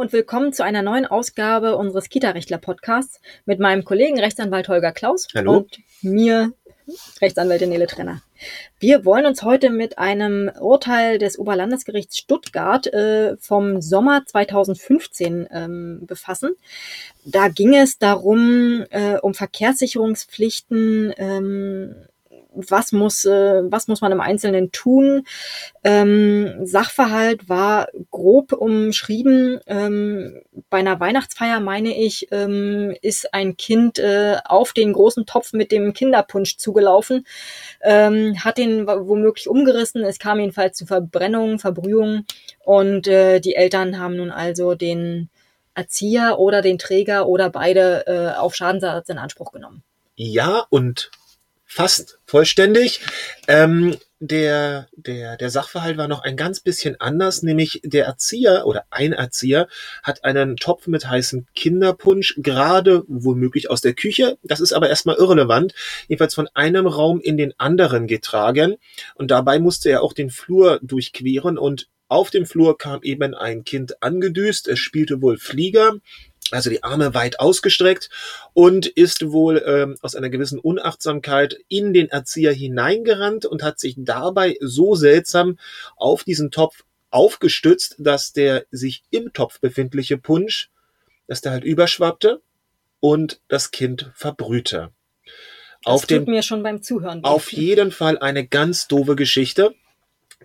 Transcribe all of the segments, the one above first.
und willkommen zu einer neuen Ausgabe unseres Kita-Rechtler-Podcasts mit meinem Kollegen Rechtsanwalt Holger Klaus Hallo. und mir, Rechtsanwältin Nele Trenner. Wir wollen uns heute mit einem Urteil des Oberlandesgerichts Stuttgart äh, vom Sommer 2015 ähm, befassen. Da ging es darum, äh, um Verkehrssicherungspflichten ähm, was muss, äh, was muss man im Einzelnen tun. Ähm, Sachverhalt war grob umschrieben. Ähm, bei einer Weihnachtsfeier, meine ich, ähm, ist ein Kind äh, auf den großen Topf mit dem Kinderpunsch zugelaufen, ähm, hat den womöglich umgerissen. Es kam jedenfalls zu Verbrennungen, Verbrühungen und äh, die Eltern haben nun also den Erzieher oder den Träger oder beide äh, auf Schadensersatz in Anspruch genommen. Ja, und fast vollständig. Ähm, der, der, der Sachverhalt war noch ein ganz bisschen anders, nämlich der Erzieher oder ein Erzieher hat einen Topf mit heißem Kinderpunsch, gerade womöglich aus der Küche. Das ist aber erstmal irrelevant. Jedenfalls von einem Raum in den anderen getragen. Und dabei musste er auch den Flur durchqueren und auf dem Flur kam eben ein Kind angedüst. Es spielte wohl Flieger also die Arme weit ausgestreckt und ist wohl ähm, aus einer gewissen Unachtsamkeit in den Erzieher hineingerannt und hat sich dabei so seltsam auf diesen Topf aufgestützt, dass der sich im Topf befindliche Punsch, dass der halt überschwappte und das Kind verbrühte. Das auf tut dem, mir schon beim Zuhören. Auf jeden Fall eine ganz doofe Geschichte.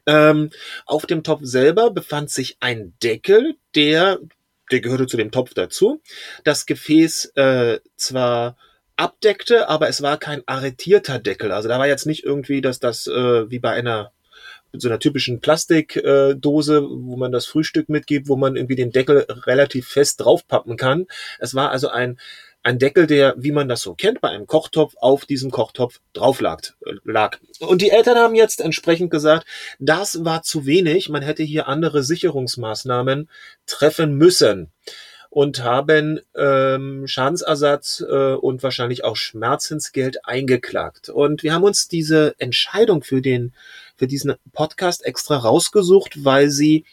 Ähm, auf dem Topf selber befand sich ein Deckel, der der gehörte zu dem Topf dazu. Das Gefäß äh, zwar abdeckte, aber es war kein arretierter Deckel. Also da war jetzt nicht irgendwie, dass das äh, wie bei einer so einer typischen Plastikdose, äh, wo man das Frühstück mitgibt, wo man irgendwie den Deckel relativ fest draufpappen kann. Es war also ein ein Deckel, der, wie man das so kennt, bei einem Kochtopf auf diesem Kochtopf drauf lag, lag. Und die Eltern haben jetzt entsprechend gesagt, das war zu wenig, man hätte hier andere Sicherungsmaßnahmen treffen müssen und haben ähm, Schadensersatz äh, und wahrscheinlich auch Schmerzensgeld eingeklagt. Und wir haben uns diese Entscheidung für den für diesen Podcast extra rausgesucht, weil sie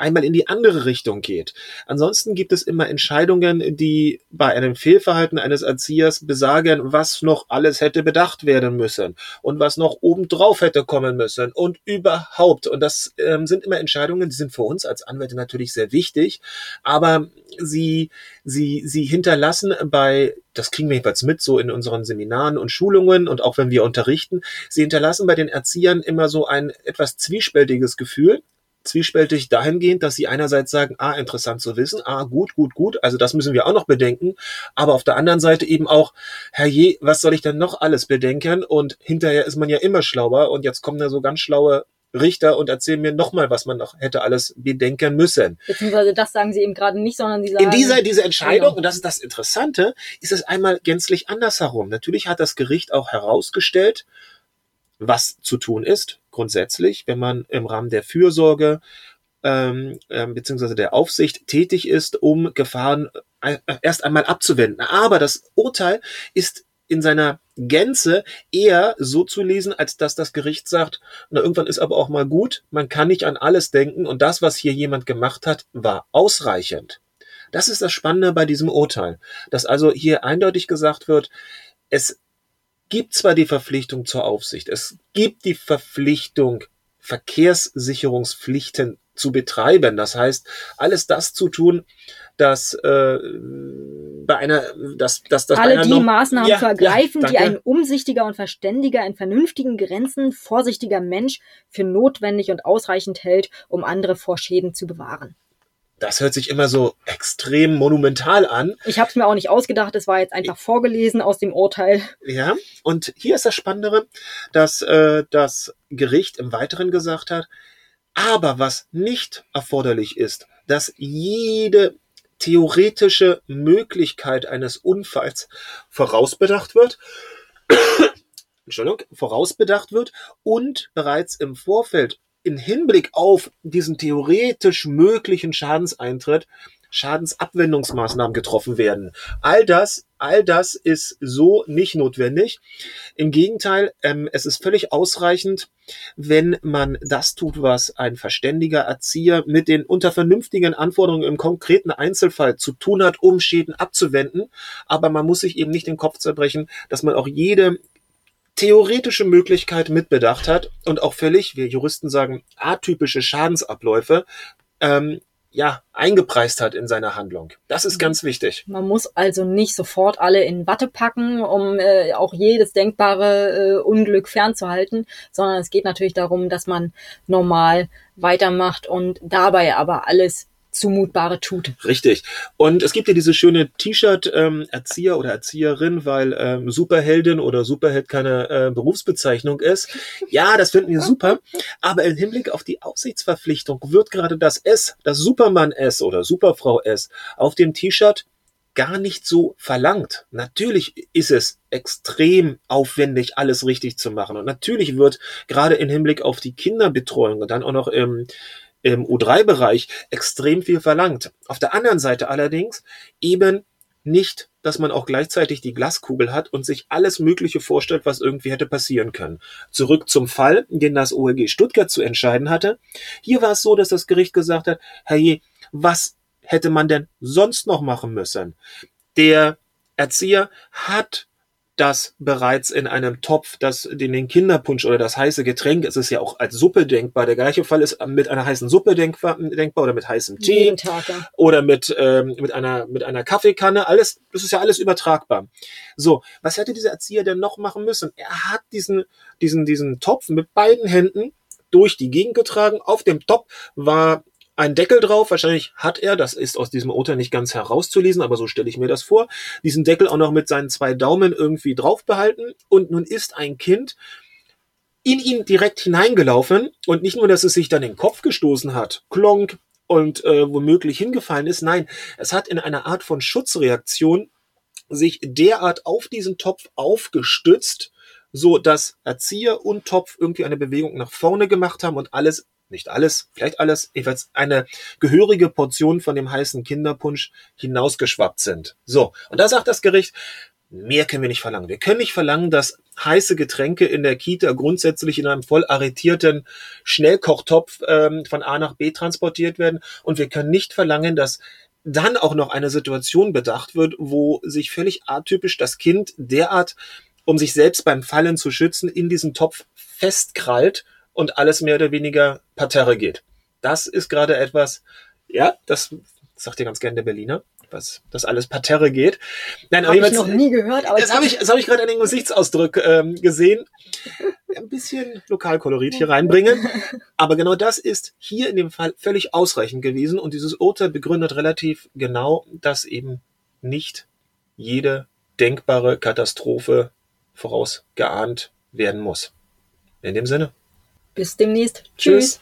einmal in die andere Richtung geht. Ansonsten gibt es immer Entscheidungen, die bei einem Fehlverhalten eines Erziehers besagen, was noch alles hätte bedacht werden müssen und was noch obendrauf hätte kommen müssen und überhaupt. Und das ähm, sind immer Entscheidungen, die sind für uns als Anwälte natürlich sehr wichtig, aber sie, sie, sie hinterlassen bei das kriegen wir jedenfalls mit, so in unseren Seminaren und Schulungen und auch wenn wir unterrichten, sie hinterlassen bei den Erziehern immer so ein etwas zwiespältiges Gefühl zwiespältig dahingehend, dass sie einerseits sagen, ah, interessant zu wissen, ah, gut, gut, gut, also das müssen wir auch noch bedenken, aber auf der anderen Seite eben auch, herrje, was soll ich denn noch alles bedenken? Und hinterher ist man ja immer schlauer und jetzt kommen da so ganz schlaue Richter und erzählen mir nochmal, was man noch hätte alles bedenken müssen. Beziehungsweise das sagen sie eben gerade nicht, sondern sie sagen. In dieser, diese Entscheidung, genau. und das ist das Interessante, ist es einmal gänzlich andersherum. Natürlich hat das Gericht auch herausgestellt, was zu tun ist, grundsätzlich, wenn man im Rahmen der Fürsorge ähm, äh, beziehungsweise der Aufsicht tätig ist, um Gefahren äh, erst einmal abzuwenden. Aber das Urteil ist in seiner Gänze eher so zu lesen, als dass das Gericht sagt, na irgendwann ist aber auch mal gut, man kann nicht an alles denken und das, was hier jemand gemacht hat, war ausreichend. Das ist das Spannende bei diesem Urteil, dass also hier eindeutig gesagt wird, es gibt zwar die Verpflichtung zur Aufsicht, es gibt die Verpflichtung, Verkehrssicherungspflichten zu betreiben. Das heißt, alles das zu tun, dass äh, bei einer, dass, dass, dass alle die Maßnahmen ja, zu ergreifen, ja, die ein umsichtiger und verständiger, in vernünftigen Grenzen vorsichtiger Mensch für notwendig und ausreichend hält, um andere vor Schäden zu bewahren das hört sich immer so extrem monumental an. Ich habe es mir auch nicht ausgedacht, es war jetzt einfach vorgelesen aus dem Urteil. Ja, und hier ist das Spannendere, dass äh, das Gericht im Weiteren gesagt hat, aber was nicht erforderlich ist, dass jede theoretische Möglichkeit eines Unfalls vorausbedacht wird. Entschuldigung, vorausbedacht wird und bereits im Vorfeld in Hinblick auf diesen theoretisch möglichen Schadenseintritt Schadensabwendungsmaßnahmen getroffen werden. All das, all das ist so nicht notwendig. Im Gegenteil, ähm, es ist völlig ausreichend, wenn man das tut, was ein verständiger Erzieher mit den unter vernünftigen Anforderungen im konkreten Einzelfall zu tun hat, um Schäden abzuwenden. Aber man muss sich eben nicht den Kopf zerbrechen, dass man auch jede theoretische Möglichkeit mitbedacht hat und auch völlig, wir Juristen sagen, atypische Schadensabläufe ähm, ja, eingepreist hat in seiner Handlung. Das ist ganz wichtig. Man muss also nicht sofort alle in Watte packen, um äh, auch jedes denkbare äh, Unglück fernzuhalten, sondern es geht natürlich darum, dass man normal weitermacht und dabei aber alles Zumutbare tut. Richtig. Und es gibt ja diese schöne T-Shirt-Erzieher ähm, oder Erzieherin, weil ähm, Superheldin oder Superheld keine äh, Berufsbezeichnung ist. Ja, das finden wir super. Aber im Hinblick auf die Aufsichtsverpflichtung wird gerade das S, das Superman S oder Superfrau S auf dem T-Shirt gar nicht so verlangt. Natürlich ist es extrem aufwendig, alles richtig zu machen. Und natürlich wird gerade im Hinblick auf die Kinderbetreuung und dann auch noch im im U3-Bereich extrem viel verlangt. Auf der anderen Seite allerdings eben nicht, dass man auch gleichzeitig die Glaskugel hat und sich alles Mögliche vorstellt, was irgendwie hätte passieren können. Zurück zum Fall, den das OLG Stuttgart zu entscheiden hatte. Hier war es so, dass das Gericht gesagt hat, herrje, was hätte man denn sonst noch machen müssen? Der Erzieher hat das bereits in einem Topf, das in den Kinderpunsch oder das heiße Getränk, es ist ja auch als Suppe denkbar. Der gleiche Fall ist mit einer heißen Suppe denkbar, denkbar oder mit heißem Tee Tag, ja. oder mit ähm, mit einer mit einer Kaffeekanne. Alles, das ist ja alles übertragbar. So, was hätte dieser Erzieher denn noch machen müssen? Er hat diesen diesen diesen Topf mit beiden Händen durch die Gegend getragen. Auf dem Topf war ein Deckel drauf. Wahrscheinlich hat er, das ist aus diesem Urteil nicht ganz herauszulesen, aber so stelle ich mir das vor, diesen Deckel auch noch mit seinen zwei Daumen irgendwie drauf behalten. Und nun ist ein Kind in ihn direkt hineingelaufen und nicht nur, dass es sich dann den Kopf gestoßen hat, klonk und äh, womöglich hingefallen ist. Nein, es hat in einer Art von Schutzreaktion sich derart auf diesen Topf aufgestützt, so dass Erzieher und Topf irgendwie eine Bewegung nach vorne gemacht haben und alles nicht alles, vielleicht alles, jedenfalls eine gehörige Portion von dem heißen Kinderpunsch hinausgeschwappt sind. So, und da sagt das Gericht, mehr können wir nicht verlangen. Wir können nicht verlangen, dass heiße Getränke in der Kita grundsätzlich in einem voll arretierten Schnellkochtopf ähm, von A nach B transportiert werden. Und wir können nicht verlangen, dass dann auch noch eine Situation bedacht wird, wo sich völlig atypisch das Kind derart, um sich selbst beim Fallen zu schützen, in diesen Topf festkrallt und alles mehr oder weniger parterre geht. Das ist gerade etwas, ja, das sagt ja ganz gerne der Berliner, was das alles parterre geht. Nein, aber ich noch nie gehört. Aber das habe ich, das habe ich gerade an den Gesichtsausdruck ähm, gesehen. Ein bisschen Lokalkolorit hier reinbringen. Aber genau das ist hier in dem Fall völlig ausreichend gewesen und dieses Urteil begründet relativ genau, dass eben nicht jede denkbare Katastrophe vorausgeahnt werden muss. In dem Sinne. Bis demnächst. Tschüss. Tschüss.